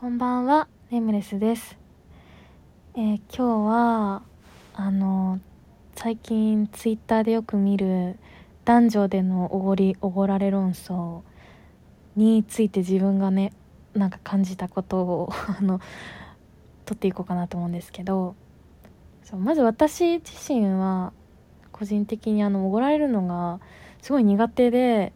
こんばんは、ネムレスです。えー今日は、あの、最近ツイッターでよく見る男女でのおごり、おごられ論争について自分がね、なんか感じたことを、あの、取っていこうかなと思うんですけど、そうまず私自身は、個人的にあの、おごられるのがすごい苦手で、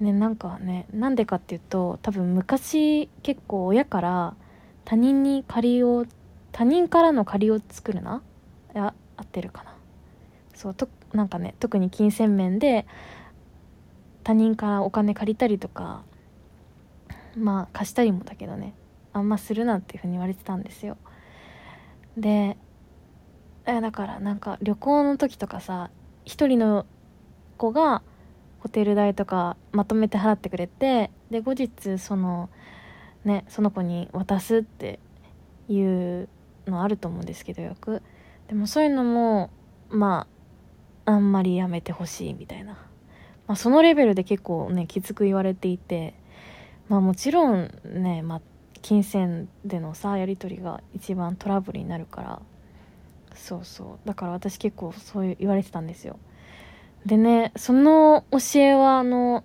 ね、なんかねなんでかっていうと多分昔結構親から他人に借りを他人からの借りを作るないや合ってるかな。そうとなんかね特に金銭面で他人からお金借りたりとかまあ貸したりもだけどねあんまするなっていうふうに言われてたんですよ。でえだからなんか旅行の時とかさ一人の子がホテル代とかまとめて払ってくれてで後日そのねその子に渡すっていうのあると思うんですけどよくでもそういうのもまああんまりやめてほしいみたいな、まあ、そのレベルで結構ねきつく言われていてまあもちろんね、まあ、金銭でのさやり取りが一番トラブルになるから。そうそう。だから私結構そういう言われてたんですよ。でねその教えはあの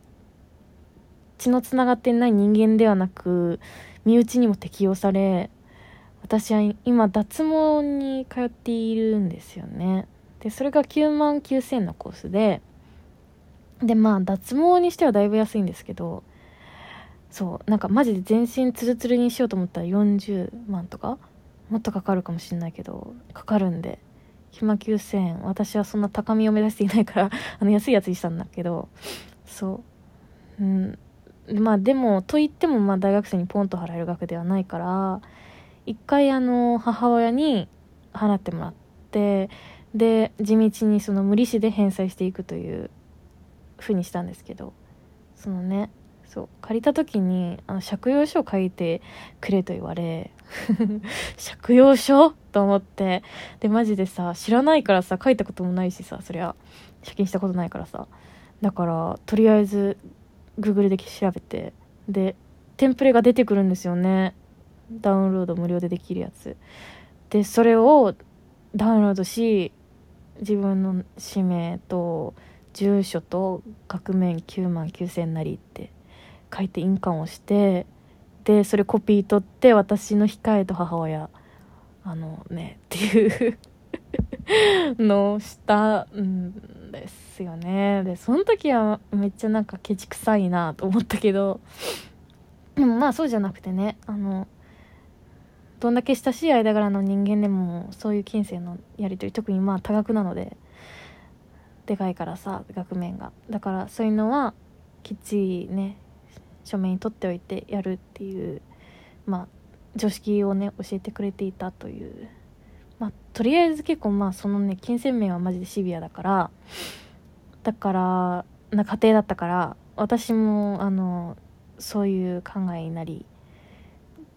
血のつながっていない人間ではなく身内にも適用され私は今脱毛に通っているんですよね。でそれが9万9000のコースででまあ脱毛にしてはだいぶ安いんですけどそうなんかマジで全身ツルツルにしようと思ったら40万とかもっとかかるかもしれないけどかかるんで。9万9000私はそんな高みを目指していないから あの安いやつにしたんだけどそう。うん。まあでもと言ってもまあ大学生にポンと払える額ではないから一回あの母親に払ってもらってで地道にその無利子で返済していくというふうにしたんですけどそのねそう。借りた時にあの借用書を書いてくれと言われ 借用書？と思って。でマジでさ知らないからさ書いたこともないしさそりゃ借金したことないからさ。だからとりあえず Google で調べてでテンプレが出てくるんですよね。ダウンロード無料でできるやつ。でそれをダウンロードし自分の氏名と住所と額面9万9000なりって書いて印鑑をしてでそれコピー取って私の控えと母親あのねっていうのをしたんですよね。でその時はめっちゃなんかケチくさいなと思ったけどでもまあそうじゃなくてねあのどんだけ親しい間柄の人間でもそういう金銭のやり取り特にまあ多額なのででかいからさ額面が。だからそういうのはきっちりね書面に取っておいてやるっていうまあ常識をね教えてくれていたという。まあとりあえず結構まあそのね金銭面はマジでシビアだからだからな家庭だったから私もあのそういう考えになり。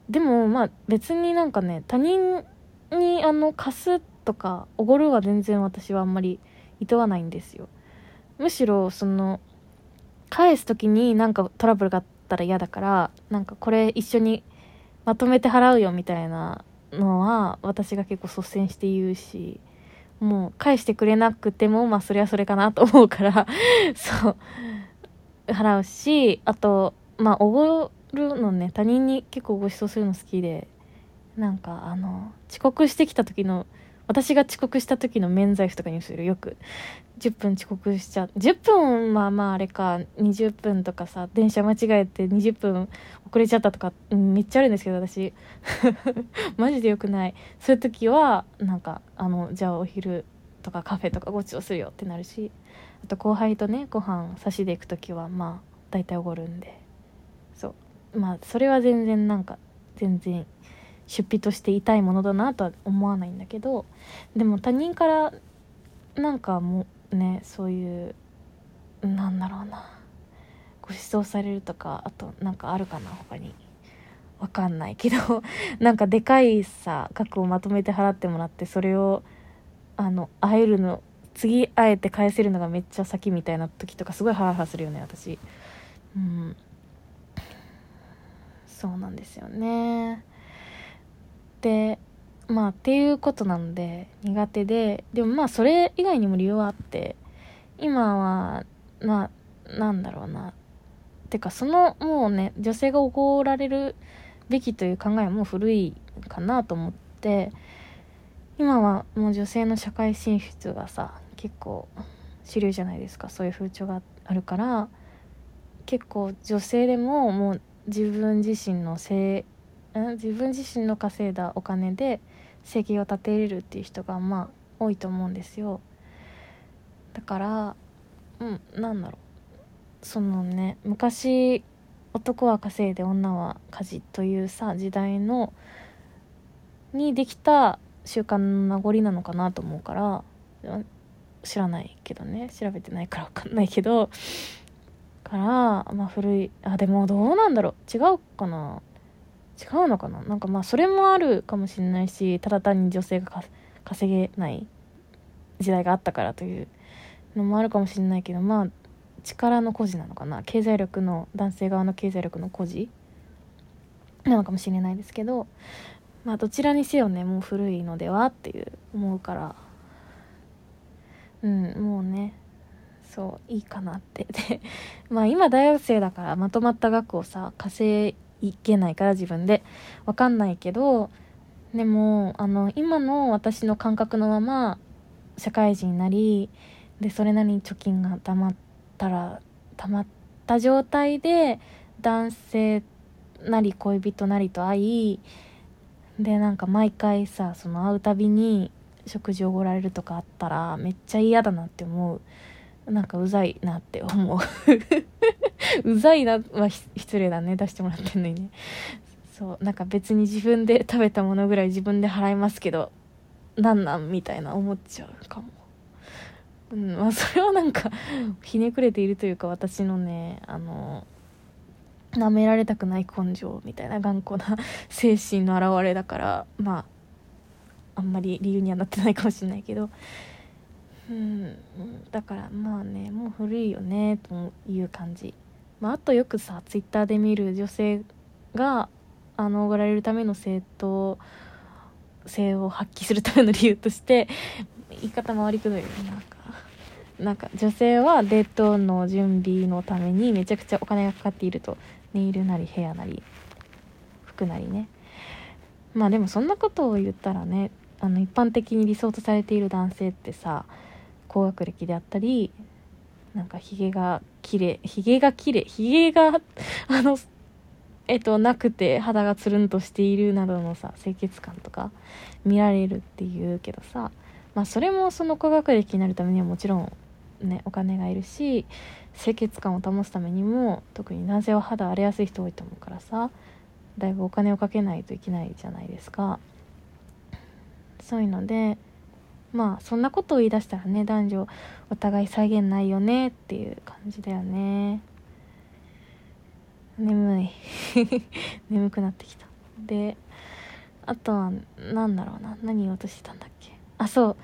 でもまあ別になんかね他人にあの貸すとかおごるは全然私はあんまりいとわないんですよ。むしろその返す時になんかトラブルがあったら嫌だからなんかこれ一緒にまとめて払うよみたいなのは私が結構率先して言うしもう返してくれなくてもまあそれはそれかなと思うから そう。払うしあとまあおごるのね他人に結構ご馳走するの好きでなんかあの遅刻してきた時の私が遅刻した時の免罪符とかにするよく。10分遅刻しちゃう。10分まあまああれか20分とかさ電車間違えて20分遅れちゃったとか、うんめっちゃあるんですけど私。マジでよくない。そういう時はなんかあのじゃあお昼とかカフェとかごちそうするよってなるしあと後輩とねご飯差しで行く時はまあ大体おごるんで。そう。まあそれは全然なんか全然出費として痛いものだなとは思わないんだけどでも他人からなんかもうねそういうなんだろうなご馳走されるとかあとなんかあるかな他に。わかんないけど なんかでかいさ額をまとめて払ってもらってそれをあの会えるの次会えて返せるのがめっちゃ先みたいな時とかすごいハラハラするよね私。うん。そそうなんですよね。でまあっていうことなので苦手ででもまあそれ以外にも理由はあって今はまあなんだろうな。てかそのもうね女性がおごられるべきという考えも古いかなと思って今はもう女性の社会進出がさ結構主流じゃないですか。そういう風潮があるから結構女性でももう自分自身のせい自分自身の稼いだお金で生計を立てれるっていう人がまあ多いと思うんですよ。だからうんなんだろう。そのね昔男は稼いで女は家事というさ時代のにできた習慣の名残なのかなと思うから知らないけどね。調べてないから分かんないけど。からまあ古いあでもどうなんだろう。違うかな。違うのかな？なんかまあそれもあるかもしれないしただ単に女性が稼げない時代があったからというのもあるかもしれないけどまあ力の孤児なのかな？経済力の男性側の経済力の孤児なのかもしれないですけどまあどちらにせよねもう古いのではっていう思うから。うんもうねそういいかなって。で まあ今大学生だからまとまった額をさ稼いいけないから自分で。わかんないけどでもあの今の私の感覚のまま社会人になりでそれなりに貯金がたまったらたまった状態で男性なり恋人なりと会いでなんか毎回さその会うたびに食事をおごられるとかあったらめっちゃ嫌だなって思う。なんかうざいなって思う。うざいなは失礼だね。出してもらってんのにね。そうなんか別に自分で食べたものぐらい自分で払いますけどなんなんみたいな思っちゃうかも。うんまあそれはなんかひねくれているというか私のねあの舐められたくない根性みたいな頑固な精神の表れだからまああんまり理由にはなってないかもしれないけどうんだからまあねもう古いよねという感じ、まあ、あとよくさツイッターで見る女性があのおごられるための正当性を発揮するための理由として言い方回りくどいよねなんか。なんか女性はデートの準備のためにめちゃくちゃお金がかかっていると。ネイルなりヘアなり服なりね。まあでもそんなことを言ったらねあの一般的に理想とされている男性ってさ高学歴であったりなんかひげが綺麗ひげが綺麗ひげが あのえっとなくて肌がつるんとしているなどのさ清潔感とか見られるっていうけどさまあそれもその高学歴になるためにはもちろんねお金がいるし清潔感を保つためにも特に男性は肌荒れやすい人多いと思うからさだいぶお金をかけないといけないじゃないですか。そういうのでまあそんなことを言い出したらね男女お互い再現ないよねっていう感じだよね。眠い。眠くなってきた。であとは何だろうな。何言おうとしてたんだっけ。あそ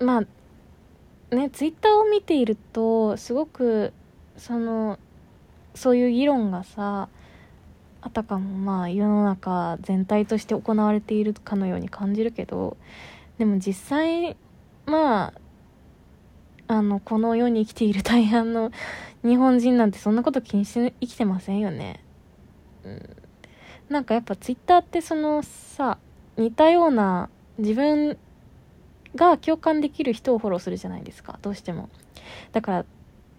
う。まあねツイッターを見ているとすごくそのそういう議論がさあたかもまあ世の中全体として行われているかのように感じるけどでも実際まああのこの世に生きている大半の日本人なんてそんなこと気にして生きてませんよね。うん、なんかやっぱツイッターってそのさ似たような自分が共感できる人をフォローするじゃないですか。どうしても。だから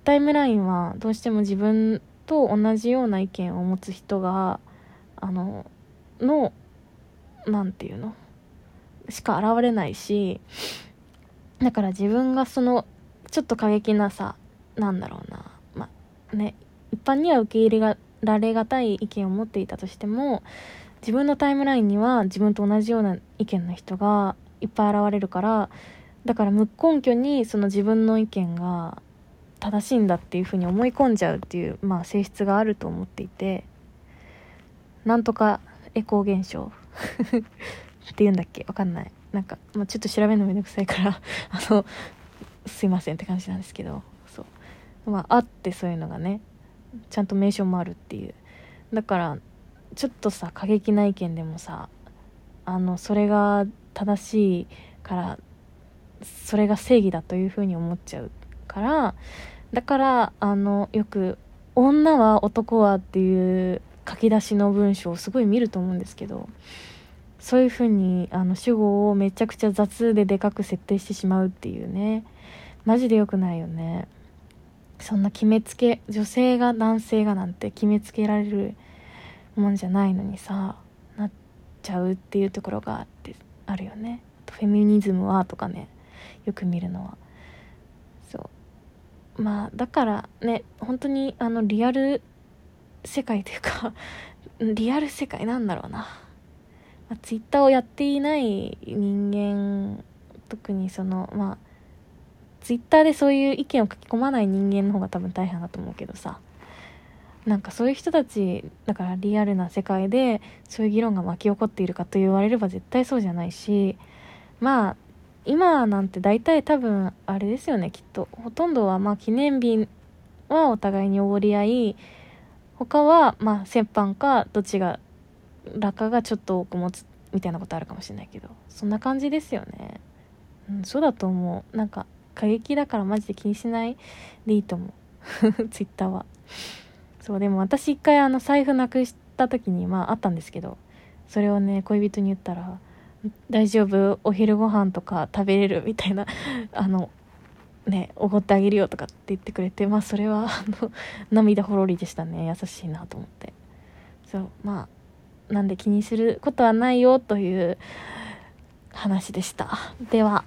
タイムラインはどうしても自分と同じような意見を持つ人があのの何て言うの？しか現れないしだから自分がそのちょっと過激なさなんだろうなまあね一般には受け入れられがたい意見を持っていたとしても自分のタイムラインには自分と同じような意見の人がいっぱい現れるからだから無根拠にその自分の意見が正しいんだっていうふうに思い込んじゃうっていう、まあ、性質があると思っていてなんとかエコー現象。っていうんだっけ？わかんない。なんか、まあ、ちょっと調べるのめんどくさいから あのすいませんって感じなんですけどそう。まああってそういうのがねちゃんと名称もあるっていう。だからちょっとさ過激な意見でもさあのそれが正しいからそれが正義だというふうに思っちゃうからだからあのよく「女は男は」っていう書き出しの文章をすごい見ると思うんですけどそういうふうにあの主語をめちゃくちゃ雑ででかく設定してしまうっていうね。マジで良くないよね。そんな決めつけ女性が男性がなんて決めつけられるもんじゃないのにさなっちゃうっていうところがあってあるよね。フェミニズムはとかねよく見るのは。そう。まあだからね本当にあのリアル世界というかリアル世界なんだろうな、ツイッターをやっていない人間特にそのまあツイッターでそういう意見を書き込まない人間の方が多分大変だと思うけどさ。なんかそういう人たちだからリアルな世界でそういう議論が巻き起こっているかと言われれば絶対そうじゃないしまあ今なんて大体多分あれですよねきっとほとんどはまあ記念日はお互いにおごり合い他はまあ折半かどっちが落下がちょっと多く持つみたいなことあるかもしれないけどそんな感じですよね。うんそうだと思う。なんか過激だからマジで気にしないでいいと思う。ツイッターは。そうでも私一回あの財布なくした時にまああったんですけどそれをね恋人に言ったら「大丈夫？お昼ご飯とか食べれる」みたいな あのねおごってあげるよとかって言ってくれてまあそれはあの涙ほろりでしたね。優しいなと思って。そうまあなんで気にすることはないよという話でした。では。